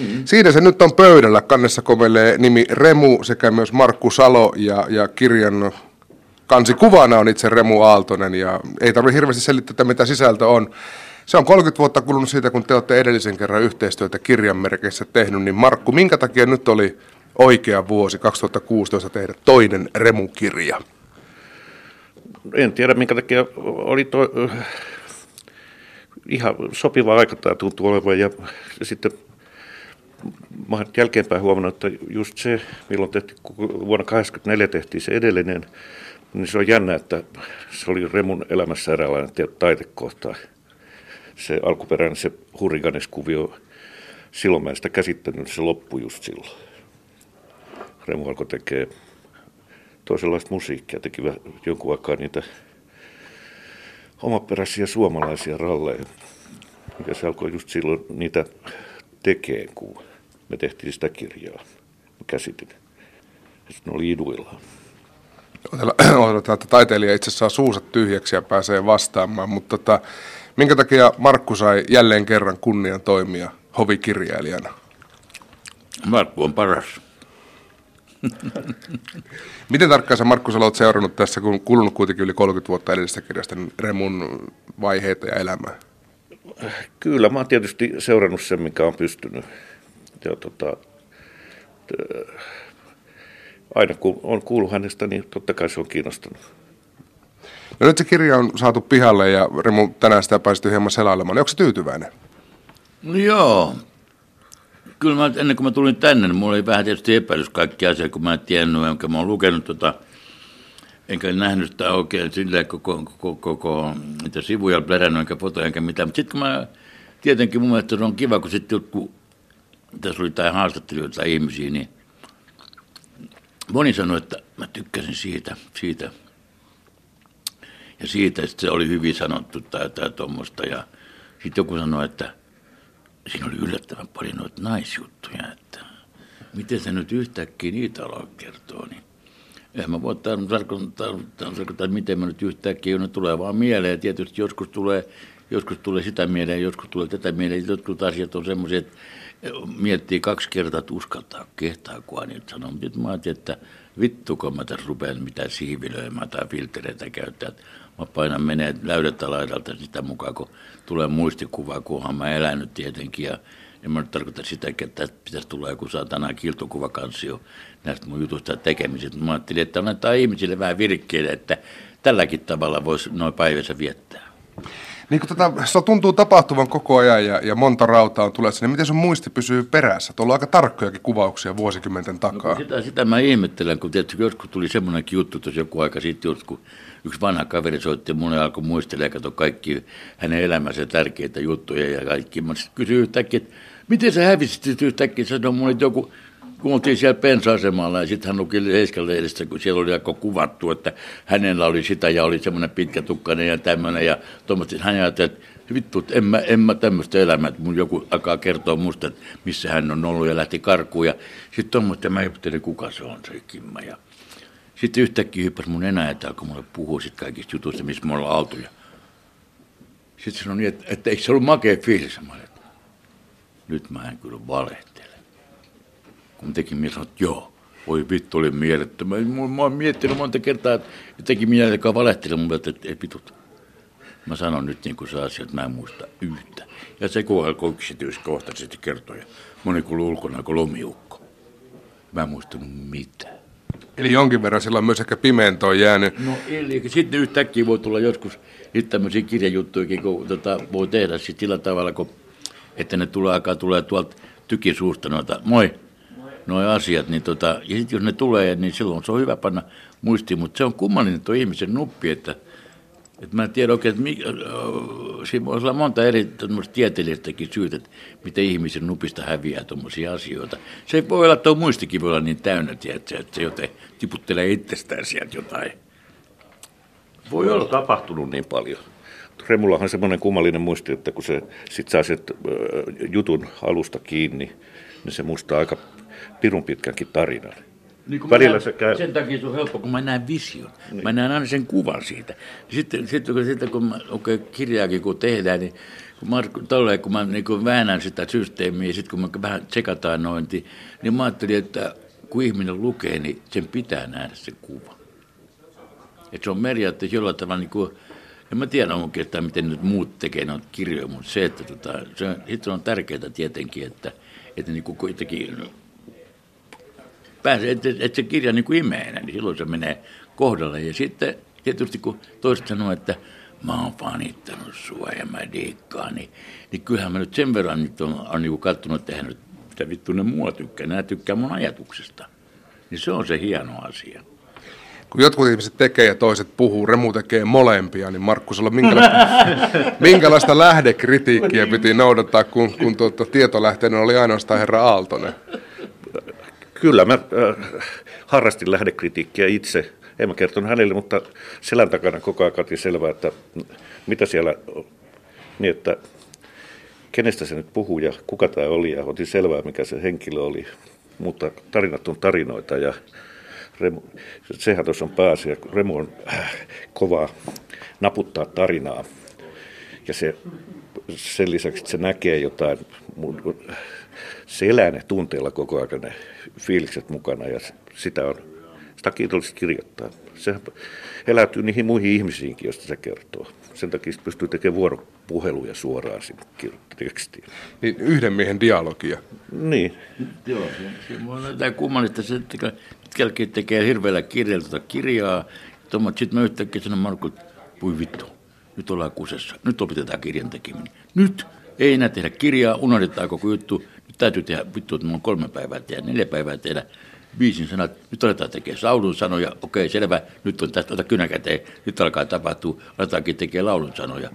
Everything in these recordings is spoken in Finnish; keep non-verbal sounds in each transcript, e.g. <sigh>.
Mm-hmm. Siinä se nyt on pöydällä. Kannessa kovelee nimi Remu sekä myös Markku Salo ja, ja kirjan kuvana on itse Remu Aaltonen ja ei tarvitse hirveästi selittää, mitä sisältö on. Se on 30 vuotta kulunut siitä, kun te olette edellisen kerran yhteistyötä kirjanmerkeissä tehnyt, niin Markku, minkä takia nyt oli oikea vuosi 2016 tehdä toinen Remu-kirja? En tiedä, minkä takia oli to, ihan sopiva aika tämä tuntuu olevan ja sitten mä olen jälkeenpäin huomannut, että just se, milloin tehti, vuonna 1984 tehtiin se edellinen, niin se on jännä, että se oli Remun elämässä eräänlainen taitekohta. Se alkuperäinen se hurrikaneskuvio, silloin mä en sitä käsittänyt, se loppui just silloin. Remu alkoi tekee toisenlaista musiikkia, teki jonkun aikaa niitä omaperäisiä suomalaisia ralleja. Ja se alkoi just silloin niitä tekee, kun me tehtiin sitä kirjaa. Mä käsitin. Ja sitten ne oli iduillaan. <clears throat> Odotetaan, että taiteilija itse saa suusa tyhjäksi ja pääsee vastaamaan, mutta tota, minkä takia Markku sai jälleen kerran kunnian toimia hovikirjailijana? Markku on paras. <laughs> Miten tarkkaan sä Markku sä olet seurannut tässä, kun kulunut kuitenkin yli 30 vuotta edellisestä kirjasta, niin Remun vaiheita ja elämää? Kyllä, mä oon tietysti seurannut sen, mikä on pystynyt. Ja, tota, aina kun on kuullut hänestä, niin totta kai se on kiinnostunut. No nyt se kirja on saatu pihalle ja Remu tänään sitä päästy hieman selailemaan. Onko se tyytyväinen? No joo. Kyllä mä, ennen kuin mä tulin tänne, niin mulla oli vähän tietysti epäilys kaikki asiat, kun mä en tiennyt, enkä mä oon lukenut tota, enkä nähnyt sitä oikein silleen koko, koko, koko niitä sivuja plärännyt, enkä fotoja, enkä mitään. Mutta sitten mä, tietenkin mun mielestä se on kiva, kun sitten jotkut, tässä oli jotain haastattelijoita ihmisiä, niin moni sanoi, että mä tykkäsin siitä, siitä ja siitä, että se oli hyvin sanottu tai jotain tuommoista. Ja sitten joku sanoi, että siinä oli yllättävän paljon noita naisjuttuja, että miten se nyt yhtäkkiä niitä alaa kertoa, niin en mä voi tarkoittaa, tarkoittaa, miten mä nyt yhtäkkiä, ne tulee vaan mieleen. Tietysti joskus tulee, joskus tulee sitä mieleen, joskus tulee tätä mieleen. Jotkut asiat on semmoisia, että miettii kaksi kertaa, että uskaltaa kehtaa, kun niitä sanoo. Mutta mä ajattelin, että vittu, kun mä tässä rupean mitään siivilöimään tai filtereitä käyttää. Mä painan menee läydettä laidalta sitä mukaan, kun tulee muistikuva, kunhan mä elänyt tietenkin. Ja en mä nyt tarkoita sitä, että tästä pitäisi tulla joku saatana kiltokuvakansio näistä mun jutusta ja tekemisistä. Mä ajattelin, että annetaan ihmisille vähän virkkeille, että tälläkin tavalla voisi noin päivässä viettää. Niin kun tota, se tuntuu tapahtuvan koko ajan ja, ja monta rautaa on tullut niin miten sun muisti pysyy perässä? Tuolla on aika tarkkojakin kuvauksia vuosikymmenten takaa. No, sitä, sitä mä ihmettelen, kun tietysti joskus tuli semmoinen juttu tuossa joku aika sitten, kun yksi vanha kaveri soitti mun ja alkoi muistella ja kaikki hänen elämänsä tärkeitä juttuja ja kaikki. Mä sitten kysyin yhtäkkiä, että miten sä hävisit yhtäkkiä? Sanoi mulle, joku, kun oltiin siellä pensa-asemalla ja sitten hän luki Heiskan kun siellä oli aika kuvattu, että hänellä oli sitä ja oli semmoinen pitkätukkainen ja tämmöinen ja tuommoista. Hän ajatteli, että vittu, en mä, en mä tämmöistä elämää, että mun joku alkaa kertoa musta, että missä hän on ollut ja lähti karkuun. Ja sitten tuommoista mä ajattelin, kuka se on se Kimma. Ja sitten yhtäkkiä hyppäsi mun enää, että alkoi mulle puhua sit kaikista jutuista, missä me ollaan altuja. Sitten sanoi niin, että, että eikö se ollut makea fiilis? Mä että nyt mä en kyllä valehtele. Kun tekin mies että joo, voi vittu, oli mielettömä. Mä oon miettinyt monta kertaa, että teki minä, joka valehteli mun että ei vitut. Mä sanon nyt niin kuin se asia, että mä en muista yhtä. Ja se kun alkoi yksityiskohtaisesti kertoa. Moni kuului ulkona kuin lomiukko. Mä en muistanut mitään. Eli jonkin verran sillä on myös ehkä pimentoa jäänyt. No eli sitten yhtäkkiä voi tulla joskus nyt tämmöisiä kirjajuttuja, kun tota, voi tehdä sillä tavalla, kun, että ne tulee, aikaa tulee tuolta tykisuusta noita, moi, noi asiat, niin tota, ja sitten jos ne tulee, niin silloin se on hyvä panna muistiin, mutta se on kummallinen tuo ihmisen nuppi, että et mä en tiedä oikein, että mikä, siinä voi olla monta eri tieteellistäkin syytä, että miten ihmisen nupista häviää tuommoisia asioita. Se voi olla, että tuo muistikin voi olla niin täynnä, että se joten tiputtelee itsestään sieltä jotain. Voi olla tapahtunut niin paljon. Remullahan on semmoinen kummallinen muisti, että kun se sit saa sit, jutun alusta kiinni, niin se muistaa aika pirun pitkänkin tarinan. Niin Välillä näen, se käy. Sen takia se on helppo, kun mä näen vision. Niin. Mä näen aina sen kuvan siitä. Sitten, sitten kun, sitten, kun mä, okay, kirjaakin kun tehdään, niin kun, Markku, tolleen, kun mä niin kun väännän sitä systeemiä, sitten kun mä vähän tsekataan nointi, niin mä ajattelin, että kun ihminen lukee, niin sen pitää nähdä se kuva. Et se on periaatteessa jollain tavalla, niin kuin, en mä tiedä ketään, miten nyt muut tekee noita kirjoja, mutta se, että tota, se, sitten on tärkeää tietenkin, että, että niin kuin kuitenkin pääsee, että, että se kirja niin kuin imee niin silloin se menee kohdalle. Ja sitten tietysti kun toiset sanoo, että mä oon fanittanut sua ja mä diikkaan, niin, niin kyllähän mä nyt sen verran nyt on, on niin katsonut, että eihän nyt mitä vittu ne mua tykkää, nämä tykkää mun ajatuksesta. Niin se on se hieno asia. Kun jotkut ihmiset tekee ja toiset puhuu, Remu tekee molempia, niin Markku, sulla minkälaista, <laughs> minkälaista lähdekritiikkiä piti noudattaa, kun, kun tuota, tietolähteenä oli ainoastaan herra Aaltonen? Kyllä, mä äh, harrastin lähdekritiikkiä itse. En mä kertonut hänelle, mutta selän takana koko ajan kati selvää, että mitä siellä on. Niin, että kenestä se nyt puhuu ja kuka tämä oli ja otin selvää, mikä se henkilö oli. Mutta tarinat on tarinoita ja Remu, sehän tuossa on pääasia, kun Remu on äh, kova naputtaa tarinaa. Ja se, sen lisäksi, että se näkee jotain, mun- se elää ne tunteilla koko ajan ne fiilikset mukana ja sitä on sitä kiitollisesti kirjoittaa. Se eläytyy niihin muihin ihmisiinkin, joista se kertoo. Sen takia pystyy tekemään vuoropuheluja suoraan sinne tekstiin. Niin yhden miehen dialogia. Niin, Joo, se, se on jotain kummallista, se että pitkälläkin tekee hirveällä kirjalla tuota kirjaa. Sitten mä yhtäkkiä sanon Markku, voi vittu, nyt ollaan kusessa, nyt opetetaan kirjan tekeminen. Nyt ei enää tehdä kirjaa, unohdetaan koko juttu. Nyt täytyy tehdä, vittu, että mulla on kolme päivää tehdä, neljä päivää tehdä viisin sanat, nyt aletaan tekemään laulun sanoja, okei selvä, nyt on tästä ota kynä käteen, nyt alkaa tapahtua, aletaankin tekemään laulun sanoja.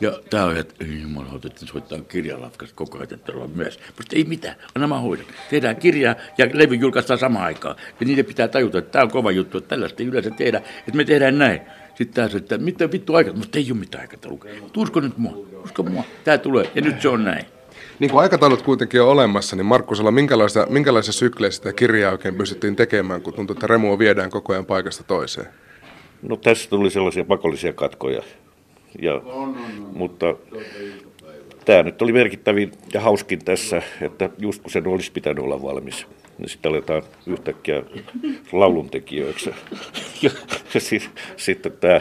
Ja tämä on, että ei jumala, että soittaa kirjalafkasta koko ajan, ollaan myös. Mutta ei mitään, anna mä hoidan. Tehdään kirjaa ja levy julkaistaan samaan aikaan. Ja niiden pitää tajuta, että tämä on kova juttu, että tällaista ei yleensä tehdä, että me tehdään näin. Sitten tämä että mitä vittu aika, mutta ei ole mitään aikataulua. Usko nyt mua, usko mua, tämä tulee ja nyt se on näin. Niin kuin aikataulut kuitenkin on olemassa, niin Markkusella minkälaisessa, minkälaisessa sykleissä sitä kirjaa oikein pystyttiin tekemään, kun tuntuu, että Remua viedään koko ajan paikasta toiseen? no tässä tuli sellaisia pakollisia katkoja. Ja, mutta tämä nyt oli merkittävin ja hauskin tässä, että just kun sen olisi pitänyt olla valmis, niin sitten aletaan yhtäkkiä lauluntekijöiksi. Ja, ja siis, sitten, tämä,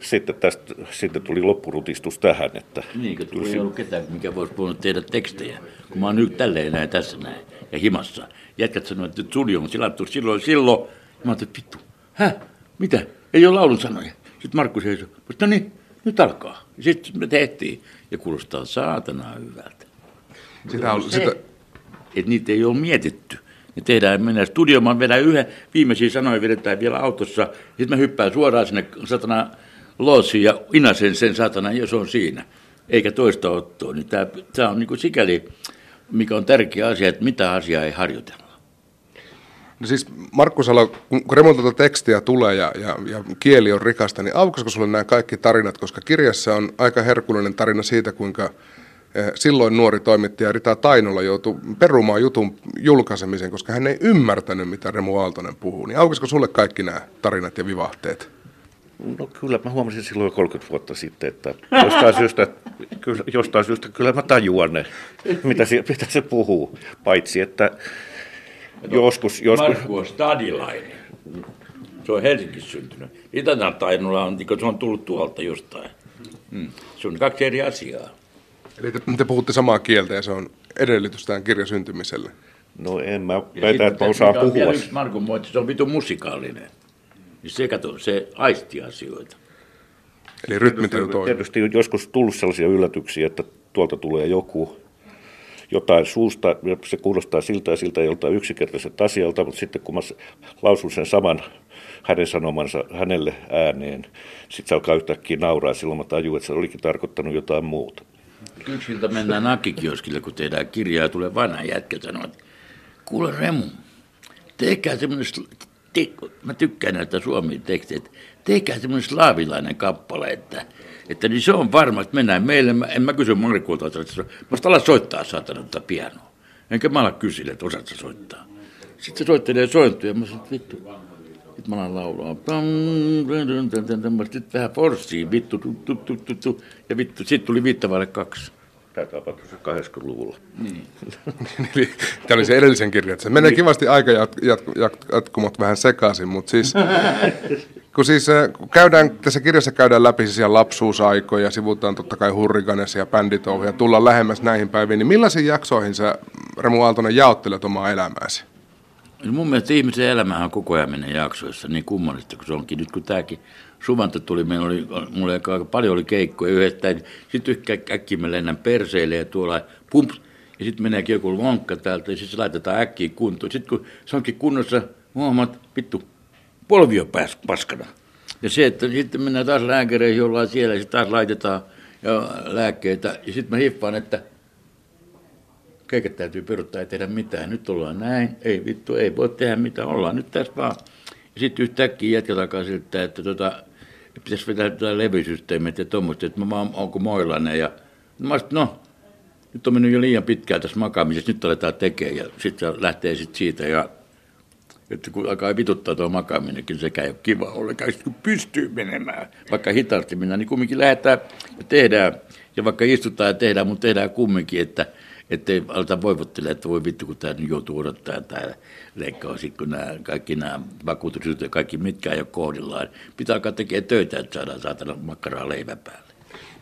sitten, tästä, sitten tuli loppurutistus tähän, että Niin, kun tuli ei ollut ketään, mikä voisi voinut tehdä tekstejä. Kun mä oon nyt tälleen näin tässä näin ja himassa. Jätkät sanoivat, että studio on silattu silloin silloin. Ja mä ajattelin, että vittu, hä? Mitä? Ei ole laulun sanoja. Sitten Markku seisoi. No niin, nyt alkaa. Sitten me tehtiin. Ja kuulostaa saatana hyvältä. Sitä on, sitä, että niitä ei ole mietitty. Ne tehdään, mennään studioon, mä vedän yhden viimeisiä sanoja, vedetään vielä autossa. Sitten mä hyppään suoraan sinne satana loosiin ja inasen sen satana, ja se on siinä. Eikä toista ottoa. Niin tämä, on niin sikäli, mikä on tärkeä asia, että mitä asiaa ei harjoitella. no siis Markku Salo, kun kun Remon tuota tekstiä tulee ja, ja, ja kieli on rikasta, niin aukaisiko sulle nämä kaikki tarinat, koska kirjassa on aika herkullinen tarina siitä, kuinka silloin nuori toimittaja Rita Tainola joutui perumaan jutun julkaisemisen, koska hän ei ymmärtänyt, mitä Remu Aaltonen puhuu. Niin aukaisiko sulle kaikki nämä tarinat ja vivahteet? No kyllä, mä huomasin silloin jo 30 vuotta sitten, että jostain syystä, kyllä, jostain syystä kyllä mä tajuan ne, mitä se, mitä se puhuu. Paitsi, että joskus, joskus Markku on stadilainen. Se on Helsingissä syntynyt. Itänan Tainola on, niin se on tullut tuolta jostain. Mm. Se on kaksi eri asiaa. Eli te, te puhutte samaa kieltä ja se on edellytys tämän kirjan syntymiselle. No en mä väitä, että mä se, osaan mikä on vielä puhua. Yksi Markun muotti, se on vitu musikaalinen. Niin se, kato, se aisti asioita. Eli rytmitely toimii. Tietysti on joskus tullut sellaisia yllätyksiä, että tuolta tulee joku jotain suusta, se kuulostaa siltä ja siltä joltain yksinkertaiselta asialta, mutta sitten kun mä lausun sen saman hänen sanomansa hänelle ääneen, sitten se alkaa yhtäkkiä nauraa, silloin mä tajuin, että se olikin tarkoittanut jotain muuta. Yksiltä mennään nakkikioskille, kun tehdään kirjaa, ja tulee vanha jätkä ja sanoo, että kuule Remu, tehkää semmoinen, te, mä tykkään näitä suomen tekstejä, että tehkää semmoinen slaavilainen kappale, että, että niin se on varma, että mennään meille, mä, en mä kysy Markulta, että mä ala soittaa saatana tätä pianoa. Enkä mä ala kysellä, että osaat sä soittaa. Sitten se soittelee sointuja. Mä sanoin, vittu. Sitten mä alan laulaa. Sitten vähän forssiin, vittu, tu, tu, tu, tu, tu. Ja vittu, sitten tuli viittavalle kaksi. Tämä tapahtui 80-luvulla. Niin. <laughs> Eli tämä oli se edellisen kirja. Se menee niin. kivasti aika jat, jat, jat, jatkumot vähän sekaisin, mutta siis, <laughs> kun siis kun käydään, tässä kirjassa käydään läpi siis lapsuusaikoja, sivutaan totta kai hurrikanessa ja bänditouhuja, tullaan lähemmäs näihin päiviin, niin millaisiin jaksoihin sä, Remu Aaltonen, jaottelet omaa elämääsi? No mun mielestä ihmisen elämähän koko ajan menee jaksoissa niin kummallista kuin se onkin. Nyt kun tämäkin suvanto tuli, meillä oli, mulla aika paljon oli keikkoja yhdessä, sitten äkkiä mä lennän perseille ja tuolla pumps, ja sitten meneekin joku lonkka täältä ja sitten se laitetaan äkkiä kuntoon. Sitten kun se onkin kunnossa, huomaat, vittu, polvi on pääs, paskana. Ja se, että sitten mennään taas lääkäreihin, ollaan siellä ja sitten taas laitetaan ja lääkkeitä. Ja sitten mä hiffaan, että keikat täytyy peruttaa, ei tehdä mitään. Nyt ollaan näin, ei vittu, ei voi tehdä mitään, ollaan nyt tässä vaan. Ja sitten yhtäkkiä jätkä takaa siltä, että tota, pitäisi vetää tätä levysysteemit ja tuommoista, että mä vaan onko moilainen. Ja mä sit, no, nyt on mennyt jo liian pitkään tässä makaamisessa, nyt aletaan tekemään. Ja sitten se lähtee sitten siitä ja että kun alkaa vituttaa tuo makaaminenkin, sekä ei ole kiva ollenkaan. Kun pystyy menemään, vaikka hitaasti mennään, niin kumminkin lähdetään ja tehdään. Ja vaikka istutaan ja tehdään, mutta tehdään kumminkin, että ettei alta voivottele, että voi vittu, kun tämä joutuu odottaa tämä leikkaus, kun nämä, kaikki nämä vakuutukset ja kaikki mitkä ei ole kohdillaan. Pitää alkaa tekemään töitä, että saadaan saatana makkaraa leivän päälle.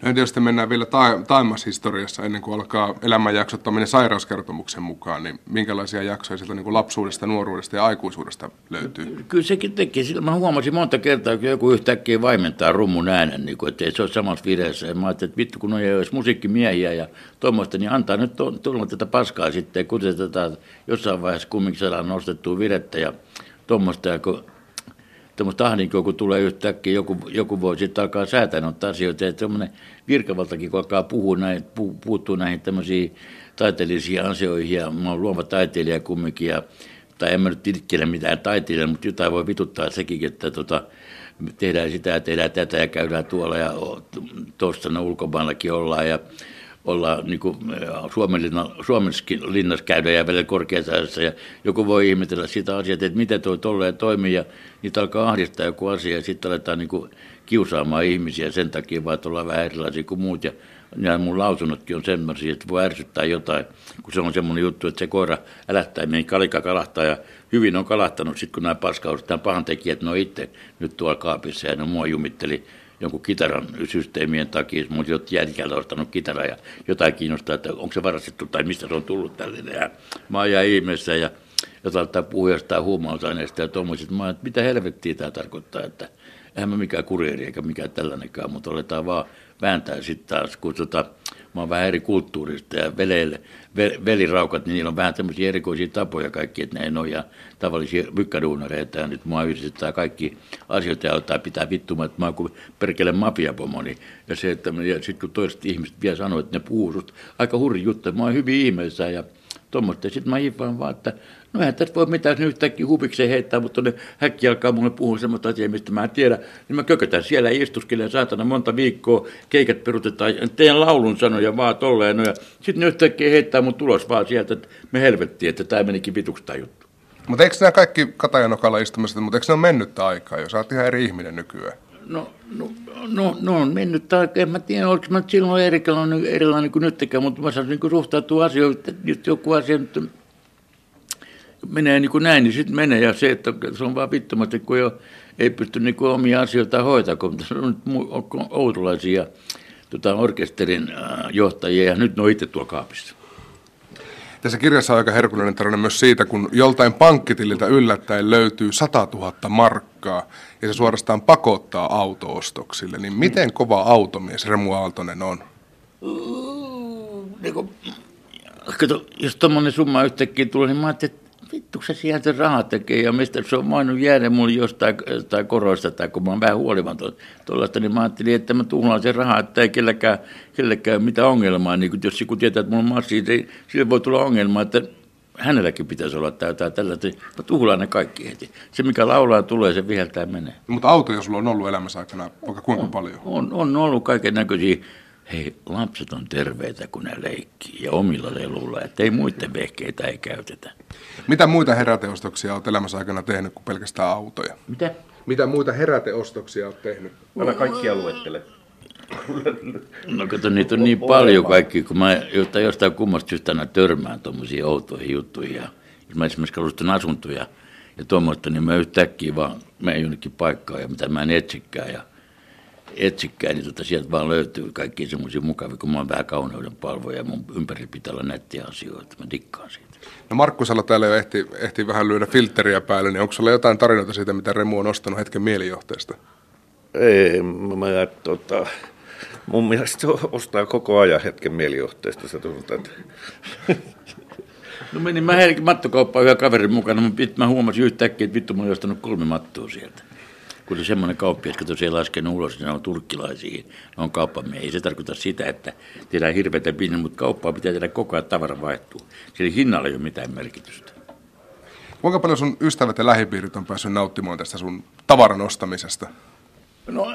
No jos mennään vielä ta- historiassa ennen kuin alkaa elämänjaksottaminen sairauskertomuksen mukaan, niin minkälaisia jaksoja sieltä niin kuin lapsuudesta, nuoruudesta ja aikuisuudesta löytyy? Kyllä sekin teki. Sillä mä huomasin monta kertaa, kun joku yhtäkkiä vaimentaa rummun äänen, niin kuin, että se ole samassa vireessä. Ja mä ajattelin, että vittu kun on jos musiikkimiehiä ja tuommoista, niin antaa nyt tulla tätä paskaa sitten, kun tätä jossain vaiheessa kumminkin saadaan nostettua virettä ja tuommoista. Ja kun tämmöistä ahdinkoa, kun tulee yhtäkkiä, joku, joku voi sitten alkaa säätää noita asioita, että semmoinen virkavaltakin, kun alkaa puhua näin, pu, puuttuu näihin tämmöisiin taiteellisiin asioihin, ja mä oon luova taiteilija kumminkin, ja, tai en mä nyt titkele mitään taiteilija, mutta jotain voi vituttaa sekin, että tota, tehdään sitä ja tehdään tätä ja käydään tuolla ja tuossa ulkomaillakin ollaan ja olla niin kuin Suomessakin linnassa käydä ja vielä korkeasäässä ja joku voi ihmetellä sitä asiaa, että miten tuo tolleen toimii. Ja niitä alkaa ahdistaa joku asia ja sitten aletaan niin kuin kiusaamaan ihmisiä sen takia, vaan ollaan vähän erilaisia kuin muut. Ja ja mun lausunnotkin on semmoisia, että voi ärsyttää jotain, kun se on semmoinen juttu, että se koira älättää meni kalikka kalahtaa. Ja hyvin on kalahtanut, sitten kun nämä paskaudet, nämä pahantekijät, ne on itse nyt tuolla kaapissa ja ne mua jumitteli jonkun kitaran systeemien takia, mutta jotkut jätkällä ostanut kitara ja jotain kiinnostaa, että onko se varastettu tai mistä se on tullut tällainen. Ja mä oon ihmeessä ja jotain ottaa puhua jostain huumausaineesta ja tuommoisista. Mä että mitä helvettiä tämä tarkoittaa, että eihän mä mikään kurieri eikä mikään tällainenkaan, mutta aletaan vaan vääntää sitten taas, kun tota, mä oon vähän eri kulttuurista ja veleille, veliraukat, niin niillä on vähän tämmöisiä erikoisia tapoja kaikki, että ne ei ole tavallisia mykkäduunareita ja nyt mua yhdistetään kaikki asioita ja ottaa pitää vittumaan, että mä oon kuin perkele mafiapomoni. Ja se, että sitten kun toiset ihmiset vielä sanoo, että ne puhuu aika hurri juttu, mä oon hyvin ihmeessä ja tuommoista. Sitten mä hiffaan vaan, että no eihän tästä voi mitään yhtäkkiä hupikseen heittää, mutta ne häkki alkaa mulle puhua semmoista asiaa, mistä mä en tiedä. Niin mä kökötän siellä istuskelen saatana monta viikkoa, keikat perutetaan, teen laulun sanoja vaan tolleen. No, ja sitten ne yhtäkkiä heittää mun tulos vaan sieltä, että me helvettiin, että tämä menikin vituksi tämä juttu. Mutta eikö nämä kaikki katajanokalla istumiset, mutta eikö ne ole mennyttä aikaa, jos olet ihan eri ihminen nykyään? No, no, no, no on mennyt, tai en mä tiedä, oliko mä silloin erilainen, erilainen kuin nytkään, mutta mä saan niin suhtautua asioihin, että nyt joku asia nyt menee niin kuin näin, niin sitten menee, ja se, että se on vaan vittomasti, kun jo ei pysty niin kuin omia asioita hoitamaan, kun tässä on nyt outolaisia tota, orkesterin johtajia, ja nyt ne on itse tuolla kaapissa. Tässä kirjassa on aika herkullinen tarina myös siitä, kun joltain pankkitililtä yllättäen löytyy 100 000 markkaa ja se suorastaan pakottaa autoostoksille. Niin miten kova automies Remu Aaltonen on? Niin kun, kato, jos tuommoinen summa yhtäkkiä tulee, niin mä ajattelin, että vittu se sieltä rahat tekee ja mistä se on voinut jäädä mulle jostain, jostain koroista tai kun mä oon vähän huolimaton tuollaista, niin mä ajattelin, että mä tuhlaan sen rahaa, että ei kellekään, kellekään mitään ongelmaa. Niin kun, jos joku tietää, että mulla on massi, niin sille voi tulla ongelma, että hänelläkin pitäisi olla täytää tällaista. Mä tuhlaan ne kaikki heti. Se, mikä laulaa, tulee, se viheltää menee. Mutta autoja sulla on ollut elämässä aikana vaikka kuinka on, paljon? On, on ollut kaiken näköisiä hei, lapset on terveitä, kun ne leikkii ja omilla leluilla, että ei muiden vehkeitä ei käytetä. Mitä muita heräteostoksia olet elämässä aikana tehnyt kuin pelkästään autoja? Mitä? Mitä muita heräteostoksia olet tehnyt? Älä kaikkia luettele. No kato, niitä on niin paljon kaikki, kun mä jostain, jostain kummasta syystä aina törmään tuommoisiin outoihin juttuihin. Ja jos mä esimerkiksi kalustan asuntoja ja tuommoista, niin mä yhtäkkiä vaan menen jonnekin paikkaan ja mitä mä en etsikään. Ja etsikään, niin tota, sieltä vaan löytyy kaikki semmoisia mukavia, kun mä oon vähän kauneuden palvoja ja mun ympäri pitää olla nättiä asioita. Mä dikkaan siitä. No Markku Salo täällä jo ehti, ehti vähän lyödä filtteriä päälle, niin onko sulla jotain tarinoita siitä, mitä Remu on ostanut hetken mielijohteesta? Ei, mä, tota, mun mielestä se ostaa koko ajan hetken mielijohteesta. Se tuntuu, että... No menin mä mattokauppaan yhden kaverin mukana, mutta mä huomasin yhtäkkiä, että vittu mä olin ostanut kolme mattoa sieltä kun se semmoinen kauppias, että tosiaan laskenut ulos, niin ne on turkkilaisia, ne on kauppamiehiä. Ei se tarkoita sitä, että tehdään hirveätä pinnan, mutta kauppaa pitää tehdä koko ajan, tavara vaihtuu. Sillä hinnalla ei ole mitään merkitystä. Kuinka paljon sun ystävät ja lähipiirit on päässyt nauttimaan tästä sun tavaran ostamisesta? No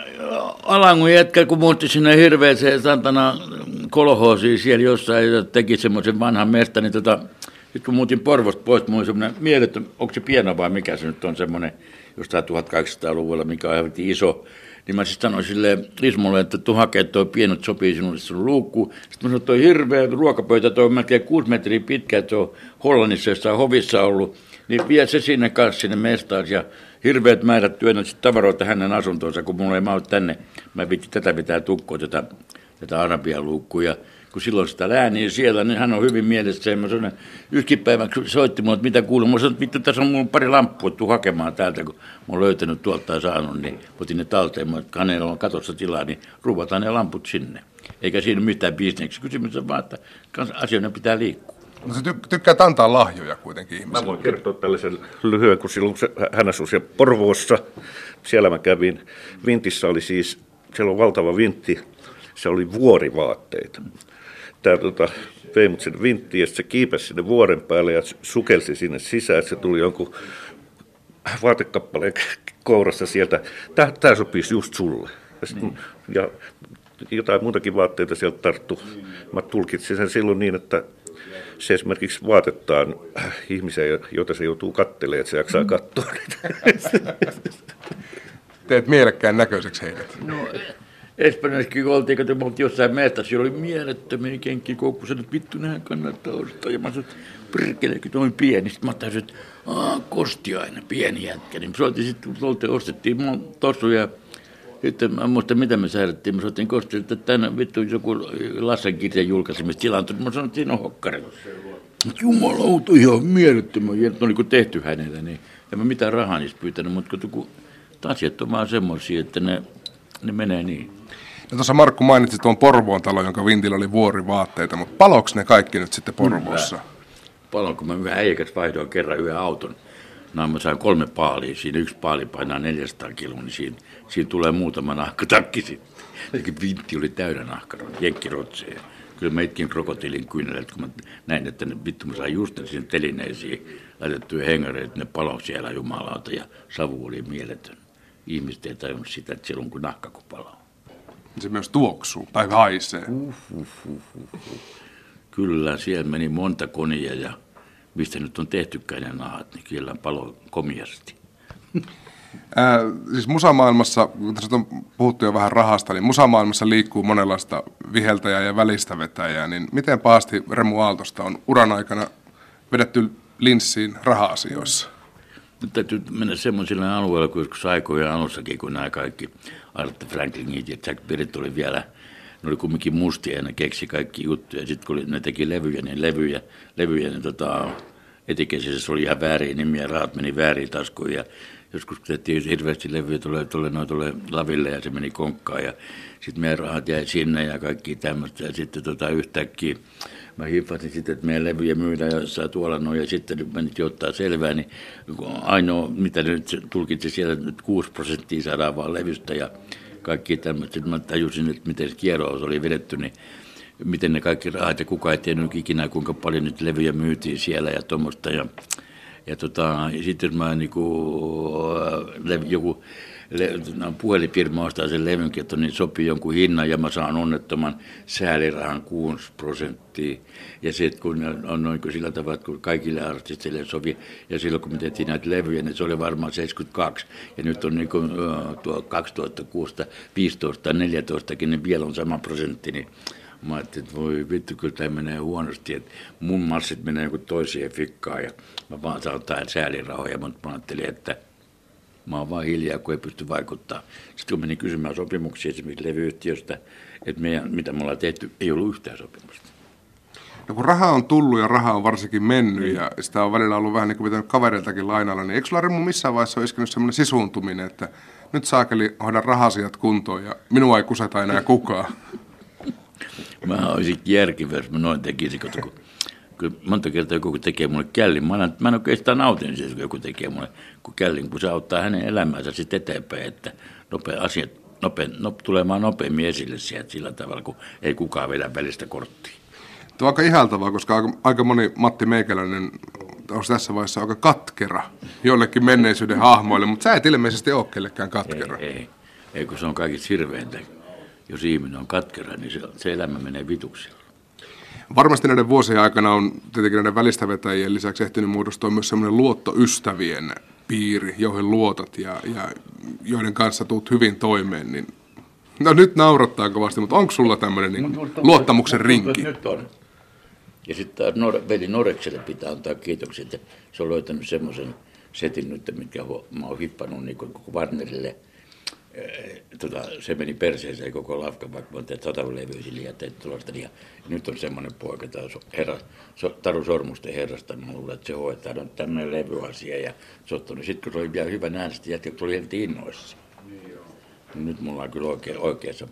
Alangun jätkä, kun muutti sinne hirveäseen santana kolhoosiin siellä jossain teki semmoisen vanhan mesta, niin tota, sitten kun muutin Porvosta pois, mulla oli semmoinen mieletön, onko se pieno vai mikä se nyt on semmoinen, jostain 1800-luvulla, mikä on iso, niin mä siis sanoin sille Ismolle, että tuu hakee toi pienet sopii sinulle sun luukku. Sitten mä sanoin, että toi hirveä ruokapöytä, toi on melkein kuusi metriä pitkä, että se on Hollannissa jossain hovissa ollut. Niin vie se sinne kanssa sinne mestaan ja hirveät määrät työnnät tavaroita hänen asuntoonsa, kun mulla ei mahdu tänne. Mä vitti tätä pitää tukkoa, tätä, tätä arabian luukkuja kun silloin sitä lääniä siellä, niin hän on hyvin mielessä. Ja mä sanoin, yhkin päivän soitti mulle, että mitä kuuluu. Mä sanoin, että vittu, tässä on mulla pari lamppua, tuu hakemaan täältä, kun mä oon löytänyt tuolta ja saanut, niin otin ne talteen. Mä että hänellä on katossa tilaa, niin ruuvataan ne lamput sinne. Eikä siinä mitään bisneksi. Kysymys on vaan, että asioiden pitää liikkua. No se ty- tykkää antaa lahjoja kuitenkin ihmisille. Mä voin kertoa tällaisen lyhyen, kun silloin se, hän asui siellä Porvoossa. Siellä mä kävin. Vintissä oli siis, siellä on valtava vintti. Se oli vuorivaatteita tämä tota, vei mut sinne vinttiin ja se kiipesi sinne vuoren päälle ja sukelsi sinne sisään, että se tuli jonkun vaatekappaleen kourassa sieltä. Tämä, sopisi just sulle. Ja, sit, niin. ja jotain muutakin vaatteita sieltä tarttu. Mä tulkitsin sen silloin niin, että se esimerkiksi vaatettaa ihmisiä, joita se joutuu kattelemaan, että se jaksaa katsoa niitä. <laughs> Teet mielekkään näköiseksi heidät. No, Espanjassakin oltiin, kun me oltiin jossain metsässä, siellä oli mielettömiä kenkiä koukkussa, että vittu nähän kannattaa ostaa. Ja mä sanoin, perkele, kun noin pieni. Sitten mä tajusin, että aah, kosti aina, pieni jätkä. Niin soitin sitten, kun ostettiin mun tossu ja sitten mä muistan, mitä me säädettiin. Me soitin kosti, että tänne vittu joku Lassen kirjan julkaisemista tilantui. Mä sanoin, että siinä on hokkari. Jumalauta, ihan mielettömän. Ja oli kun tehty hänelle, niin en mä mitään rahaa niistä pyytänyt, mutta kun asiat on vaan semmoisia, että ne, ne menee niin. Ja tuossa Markku mainitsi tuon Porvoon talo, jonka vintillä oli vuorivaatteita, mutta paloks ne kaikki nyt sitten Porvoossa? Palo, kun mä yhden äijäkäs vaihdoin kerran yhden auton. No, mä sain kolme paalia, siinä yksi paali painaa 400 kiloa, niin siinä, siinä tulee muutama nahkatakki sitten. Vintti oli täynnä nahkaroa, jenkkirotseja. Kyllä mä itkin krokotiilin kyynelet, kun mä näin, että ne, vittu mä sain just sinne telineisiin laitettuja hengareita, ne palo siellä jumalauta ja savu oli mieletön. Ihmiset ei tajunnut sitä, että silloin kun nahka kun palaa. Se myös tuoksuu tai haisee. Uh, uh, uh, uh. Kyllä, siellä meni monta konia ja mistä nyt on tehtykään ne nahat, niin kyllä palo komiasti. <laughs> Äh, siis musamaailmassa, kun tässä on puhuttu jo vähän rahasta, niin musamaailmassa liikkuu monenlaista viheltäjää ja välistä vetäjää, niin miten pahasti Remu Aaltosta on uran aikana vedetty linssiin raha-asioissa? Nyt täytyy mennä semmoisille alueille, kuin joskus aikojen alussakin, kun nämä kaikki Art Franklinit ja Jack Bird oli vielä, ne oli kumminkin mustia ja ne keksi kaikki juttuja. Sitten kun ne teki levyjä, niin levyjä, levyjä niin tota, etikesissä oli ihan väärin nimiä, rahat meni väärin taskuun ja joskus tehtiin hirveästi levyjä tulee, tulee, noin tulee laville ja se meni konkkaan ja sitten meidän rahat jäi sinne ja kaikki tämmöistä ja sitten tota, yhtäkkiä mä hiffasin sitten, että meidän levyjä myydään jossain tuolla noin, ja sitten menit ottaa selvää, niin ainoa, mitä nyt tulkitsi siellä, että 6 prosenttia saadaan vaan levystä ja kaikki tämmöistä. Mä tajusin, että miten se kierros oli vedetty, niin miten ne kaikki rahat, ja kukaan ei tiennyt ikinä, kuinka paljon nyt levyjä myytiin siellä ja tuommoista. Ja, ja, tota, sitten mä niinku, joku le, no, puhelinfirma ostaa sen että niin sopii jonkun hinnan ja mä saan onnettoman säälirahan 6 prosenttia. Ja sitten kun on noin kuin sillä tavalla, että kun kaikille artisteille sovi, ja silloin kun me tehtiin näitä levyjä, niin se oli varmaan 72, ja nyt on niin kuin, tuo 2006, 15 tai 14, niin vielä on sama prosentti, niin Mä ajattelin, että voi vittu, kyllä tämä menee huonosti, että mun massit menee joku toiseen fikkaan ja mä vaan saan jotain säälirahoja, mutta mä ajattelin, että mä oon vaan hiljaa, kun ei pysty vaikuttaa. Sitten kun menin kysymään sopimuksia esimerkiksi levyyhtiöstä, että meidän, mitä me ollaan tehty, ei ollut yhtään sopimusta. No kun raha on tullut ja raha on varsinkin mennyt mm. ja sitä on välillä ollut vähän niin kuin pitänyt kavereiltakin lainalla, niin eikö sulla Rimu missään vaiheessa ole iskenyt sellainen sisuuntuminen, että nyt saakeli hoida rahasiat kuntoon ja minua ei kuseta enää kukaan? mä olisin järkevä, jos mä noin tekisin, kun, kun monta kertaa joku tekee mulle källin. Mä, en, mä en oikeastaan nautin siis, kun joku tekee mulle kun källin, kun se auttaa hänen elämäänsä sitten eteenpäin, että nopea asiat nope, no, tulemaan nopeammin esille sieltä sillä tavalla, kun ei kukaan vedä välistä korttia. Tuo on aika ihaltavaa, koska aika, aika moni Matti Meikäläinen on tässä vaiheessa aika katkera jollekin menneisyyden hahmoille, mutta sä et ilmeisesti ole kellekään katkera. Ei, ei, ei kun se on kaikista hirveintä jos ihminen on katkera, niin se, se elämä menee vituksi. Varmasti näiden vuosien aikana on tietenkin näiden välistävetäjien lisäksi ehtinyt muodostua myös semmoinen luottoystävien piiri, joihin luotat ja, ja joiden kanssa tuut hyvin toimeen, niin No nyt naurattaa kovasti, mutta onko sulla tämmöinen niin luottamuksen rinki? Nyt on. Ja sitten Nor- veli Norekselle pitää antaa kiitokset, että se on löytänyt semmoisen setin nyt, mikä mä oon hippannut niin koko Warnerille – tota, se meni perseeseen koko lafka, vaikka mä tein satalevyysillä ja tein tulosta. Ja nyt on semmoinen poika, tämä herra, so, Taru Sormusten herrasta, niin mä luulen, että se hoitaa on tämmöinen levyasia. Ja se ottoi, sitten kun se oli vielä hyvä äänestä, jätkä tuli heti innoissa. Niin nyt mulla on kyllä oikein, oikeassa,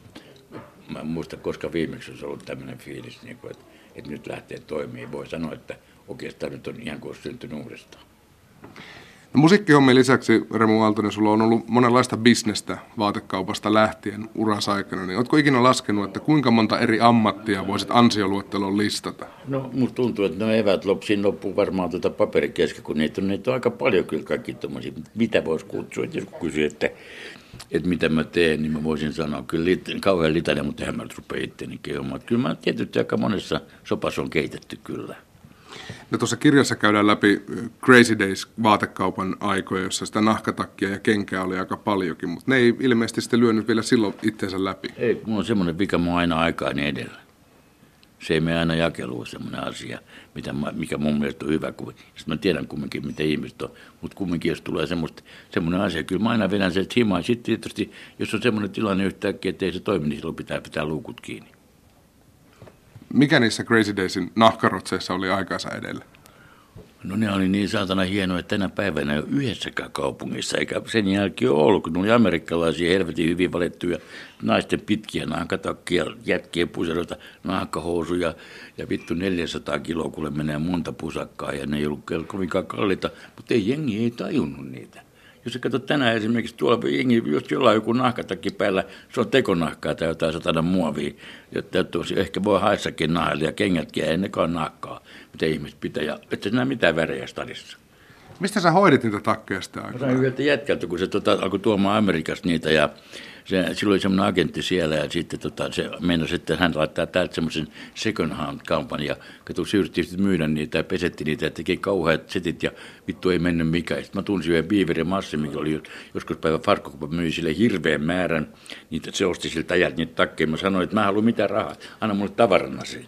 mä en muista koska viimeksi olisi ollut tämmöinen fiilis, niin kuin, että, että nyt lähtee toimimaan. Voi sanoa, että oikeastaan nyt on ihan kuin syntynyt uudestaan. No, musiikkihommien lisäksi, Remu Aaltonen, sulla on ollut monenlaista bisnestä vaatekaupasta lähtien urassa aikana. Niin oletko ikinä laskenut, että kuinka monta eri ammattia voisit ansioluetteloon listata? No musta tuntuu, että ne evät loppuun loppuu varmaan tuota paperikesken, kun niitä on, niitä on aika paljon kyllä kaikki tommosia. Mitä voisi kutsua, että jos kysyy, että, että mitä mä teen, niin mä voisin sanoa kyllä lit, kauhean litania, mutta eihän mä rupea itteni kehumaan. Kyllä mä tietysti aika monessa sopassa on keitetty kyllä. No tuossa kirjassa käydään läpi Crazy Days vaatekaupan aikoja, jossa sitä nahkatakkia ja kenkää oli aika paljonkin, mutta ne ei ilmeisesti sitten lyönyt vielä silloin itseensä läpi. Ei, mulla on semmoinen vika, mä aina aikaani edellä. Se ei mene aina jakeluun semmoinen asia, mitä mä, mikä mun mielestä on hyvä. Kun, mä tiedän kumminkin, miten ihmiset on. Mutta kumminkin, jos tulee semmoinen asia, kyllä mä aina vedän sen himaan. Sitten tietysti, jos on semmoinen tilanne yhtäkkiä, että ei se toimi, niin silloin pitää pitää luukut kiinni. Mikä niissä Crazy Daysin nahkarotseissa oli aikansa edellä? No ne oli niin saatana hienoa, että tänä päivänä ei ole yhdessäkään kaupungissa, eikä sen jälkeen ole ollut, kun ne oli amerikkalaisia helvetin hyvin valittuja naisten pitkiä nahkatakkia, jätkien puseroita, nahkahousuja ja vittu 400 kiloa, kuule menee monta pusakkaa ja ne ei ollut kovinkaan kalliita, mutta ei jengi ei tajunnut niitä. Jos sä katsot tänään esimerkiksi tuolla jengi, jos jollain joku nahkatakki päällä, se on tekonahkaa tai jotain satana muovia. Jotta ehkä voi haissakin nahalle ja kengätkin, ei nekaan nahkaa, mitä ihmiset pitää. Ja et sä näe mitään värejä stadissa. Mistä sä hoidit niitä takkeja sitä aikaa? Mä sain yhdeltä jätkältä, kun se tota, alkoi tuomaan Amerikasta niitä ja se, silloin oli semmoinen agentti siellä ja sitten tota, se meinasi, että hän laittaa täältä semmoisen second hand kaupan ja kato yritti myydä niitä ja pesetti niitä ja teki kauheat setit ja vittu ei mennyt mikään. Sitten mä tunsin yhden Beaverin Massi, mikä oli joskus päivä Farkkokupa myi sille hirveän määrän niitä, se osti siltä ajalta niitä takkeja. Mä sanoin, että mä haluan mitään rahaa, anna mulle tavarana se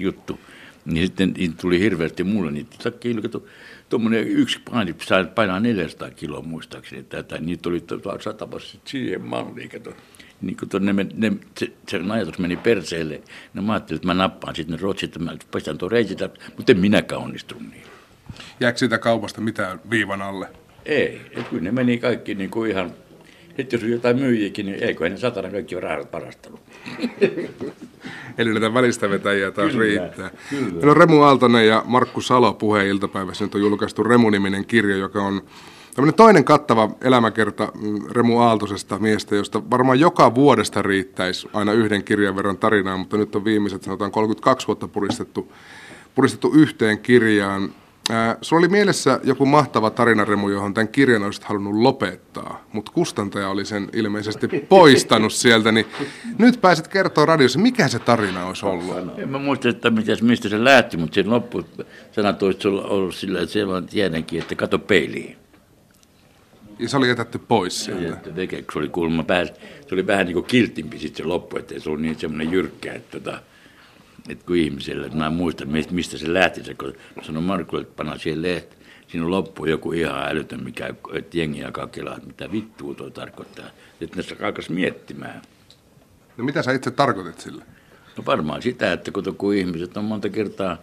juttu. Niin sitten niin tuli hirveästi mulle niitä takkeja, tuommoinen yksi paini sai painaa 400 kiloa muistaakseni, että, että niitä oli satavasti siihen malliin, kato. Niin kun ne, ne, se, se, ajatus meni perseelle, no mä ajattelin, että mä nappaan sitten ne rotsit, että mä paistan tuon reitit, mutta en minäkään onnistunut niin. Jääkö siitä kaupasta mitään viivan alle? Ei, et kyllä ne meni kaikki niin kuin ihan sitten jos on jotain myyjiäkin, niin eikö ne satana kaikki ole rahat parastanut. <laughs> Eli näitä välistä vetäjiä taas kyllä, riittää. Kyllä. Meillä on Remu Aaltonen ja Markku Salo puheen iltapäivässä. Nyt on julkaistu Remu-niminen kirja, joka on tämmöinen toinen kattava elämäkerta mm, Remu Aaltosesta miestä, josta varmaan joka vuodesta riittäisi aina yhden kirjan verran tarinaa, mutta nyt on viimeiset sanotaan 32 vuotta puristettu, puristettu yhteen kirjaan. Ää, sulla oli mielessä joku mahtava tarinaremu, johon tämän kirjan olisit halunnut lopettaa, mutta kustantaja oli sen ilmeisesti <laughs> poistanut sieltä, niin nyt pääset kertoa radiossa, mikä se tarina olisi ollut. En mä muista, että mitäs, mistä se lähti, mutta sen loppu sanat olisi ollut sillä, että se vaan tiedänkin, että kato peiliin. Ja se oli jätetty pois sieltä. Se oli kuulemma pääs, se oli vähän niin kuin kiltimpi sitten se loppu, että se oli niin semmoinen jyrkkä, että, tota, että kun ihmiselle, että mä muistan, mistä- mistä se lähti, se kun sanoi Markulle, että panna siihen lehti, siinä loppu joku ihan älytön, mikä, että jengi alkaa kelaa, että mitä vittua tuo tarkoittaa. Että ne alkaisi miettimään. No mitä sä itse tarkoitit sille? No varmaan sitä, että kun, ihmiset on monta kertaa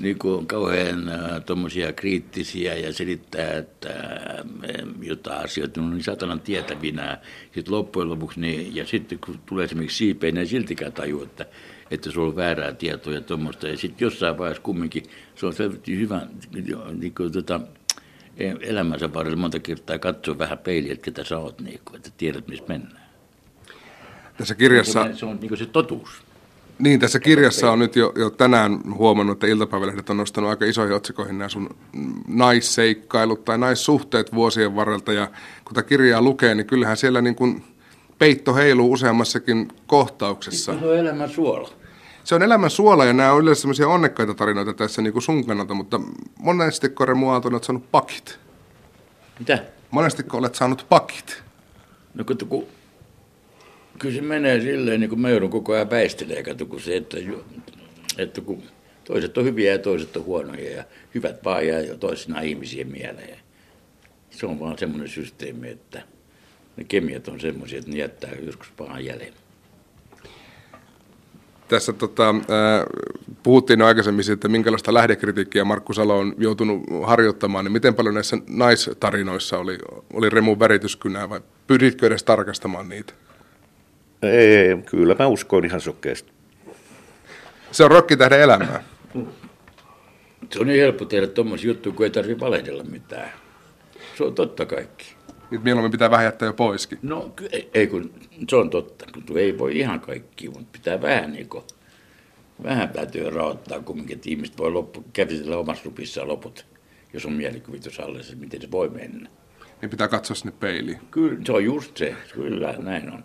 niin kuin kauhean äh, tommosia kriittisiä ja selittää, että äh, jotain asioita on niin satanan tietävinä. Sitten loppujen lopuksi, niin, ja sitten kun tulee esimerkiksi siipeen, niin ei siltikään tajua, että, että se on väärää tietoa ja tuommoista. Ja sitten jossain vaiheessa kumminkin se on selvästi hyvä niin kuin, tota, elämänsä varrella monta kertaa katsoa vähän peiliä, että ketä sä oot, niin kuin, että tiedät, missä mennään. Tässä kirjassa, Se on niin kuin se totuus. niin, tässä kirjassa on nyt jo, jo tänään huomannut, että iltapäivälehdet on nostanut aika isoihin otsikoihin nämä sun naisseikkailut tai naissuhteet vuosien varrelta. Ja kun tätä kirjaa lukee, niin kyllähän siellä niin kuin peitto heiluu useammassakin kohtauksessa. Se on elämän suola. Se on elämän suola ja nämä on yleensä sellaisia onnekkaita tarinoita tässä niin kuin sun kannalta, mutta monesti Remu Aaltonen olet saanut pakit. Mitä? Monesti olet saanut pakit. No kun, kun, kyllä se menee silleen, niin kuin mä joudun koko ajan väistelee, kato, kun se, että, että kun toiset on hyviä ja toiset on huonoja ja hyvät vaan jää toisinaan ihmisien mieleen. Se on vaan semmoinen systeemi, että ne kemiat on semmoisia, että ne jättää joskus pahan jäljen. Tässä tota, ää, puhuttiin aikaisemmin siitä, että minkälaista lähdekritiikkiä Markku Salo on joutunut harjoittamaan, niin miten paljon näissä naistarinoissa oli, oli Remun värityskynää vai pyritkö edes tarkastamaan niitä? Ei, kyllä mä uskon ihan sokeasti. Se on rokkitähden elämää. Se on niin helppo tehdä tuommoisia juttuja, kun ei tarvitse valehdella mitään. Se on totta kaikki. Nyt mieluummin pitää vähän jättää jo poiskin. No ei- ei kun, se on totta, kun ei voi ihan kaikki, mutta pitää vähän niin kuin, vähän täytyy rahoittaa kumminkin, että ihmiset voi loppu, käsitellä omassa lupissaan loput, jos on mielikuvitus alle se, miten se voi mennä. Niin pitää katsoa sinne peiliin. Kyllä, se on just se, kyllä näin on.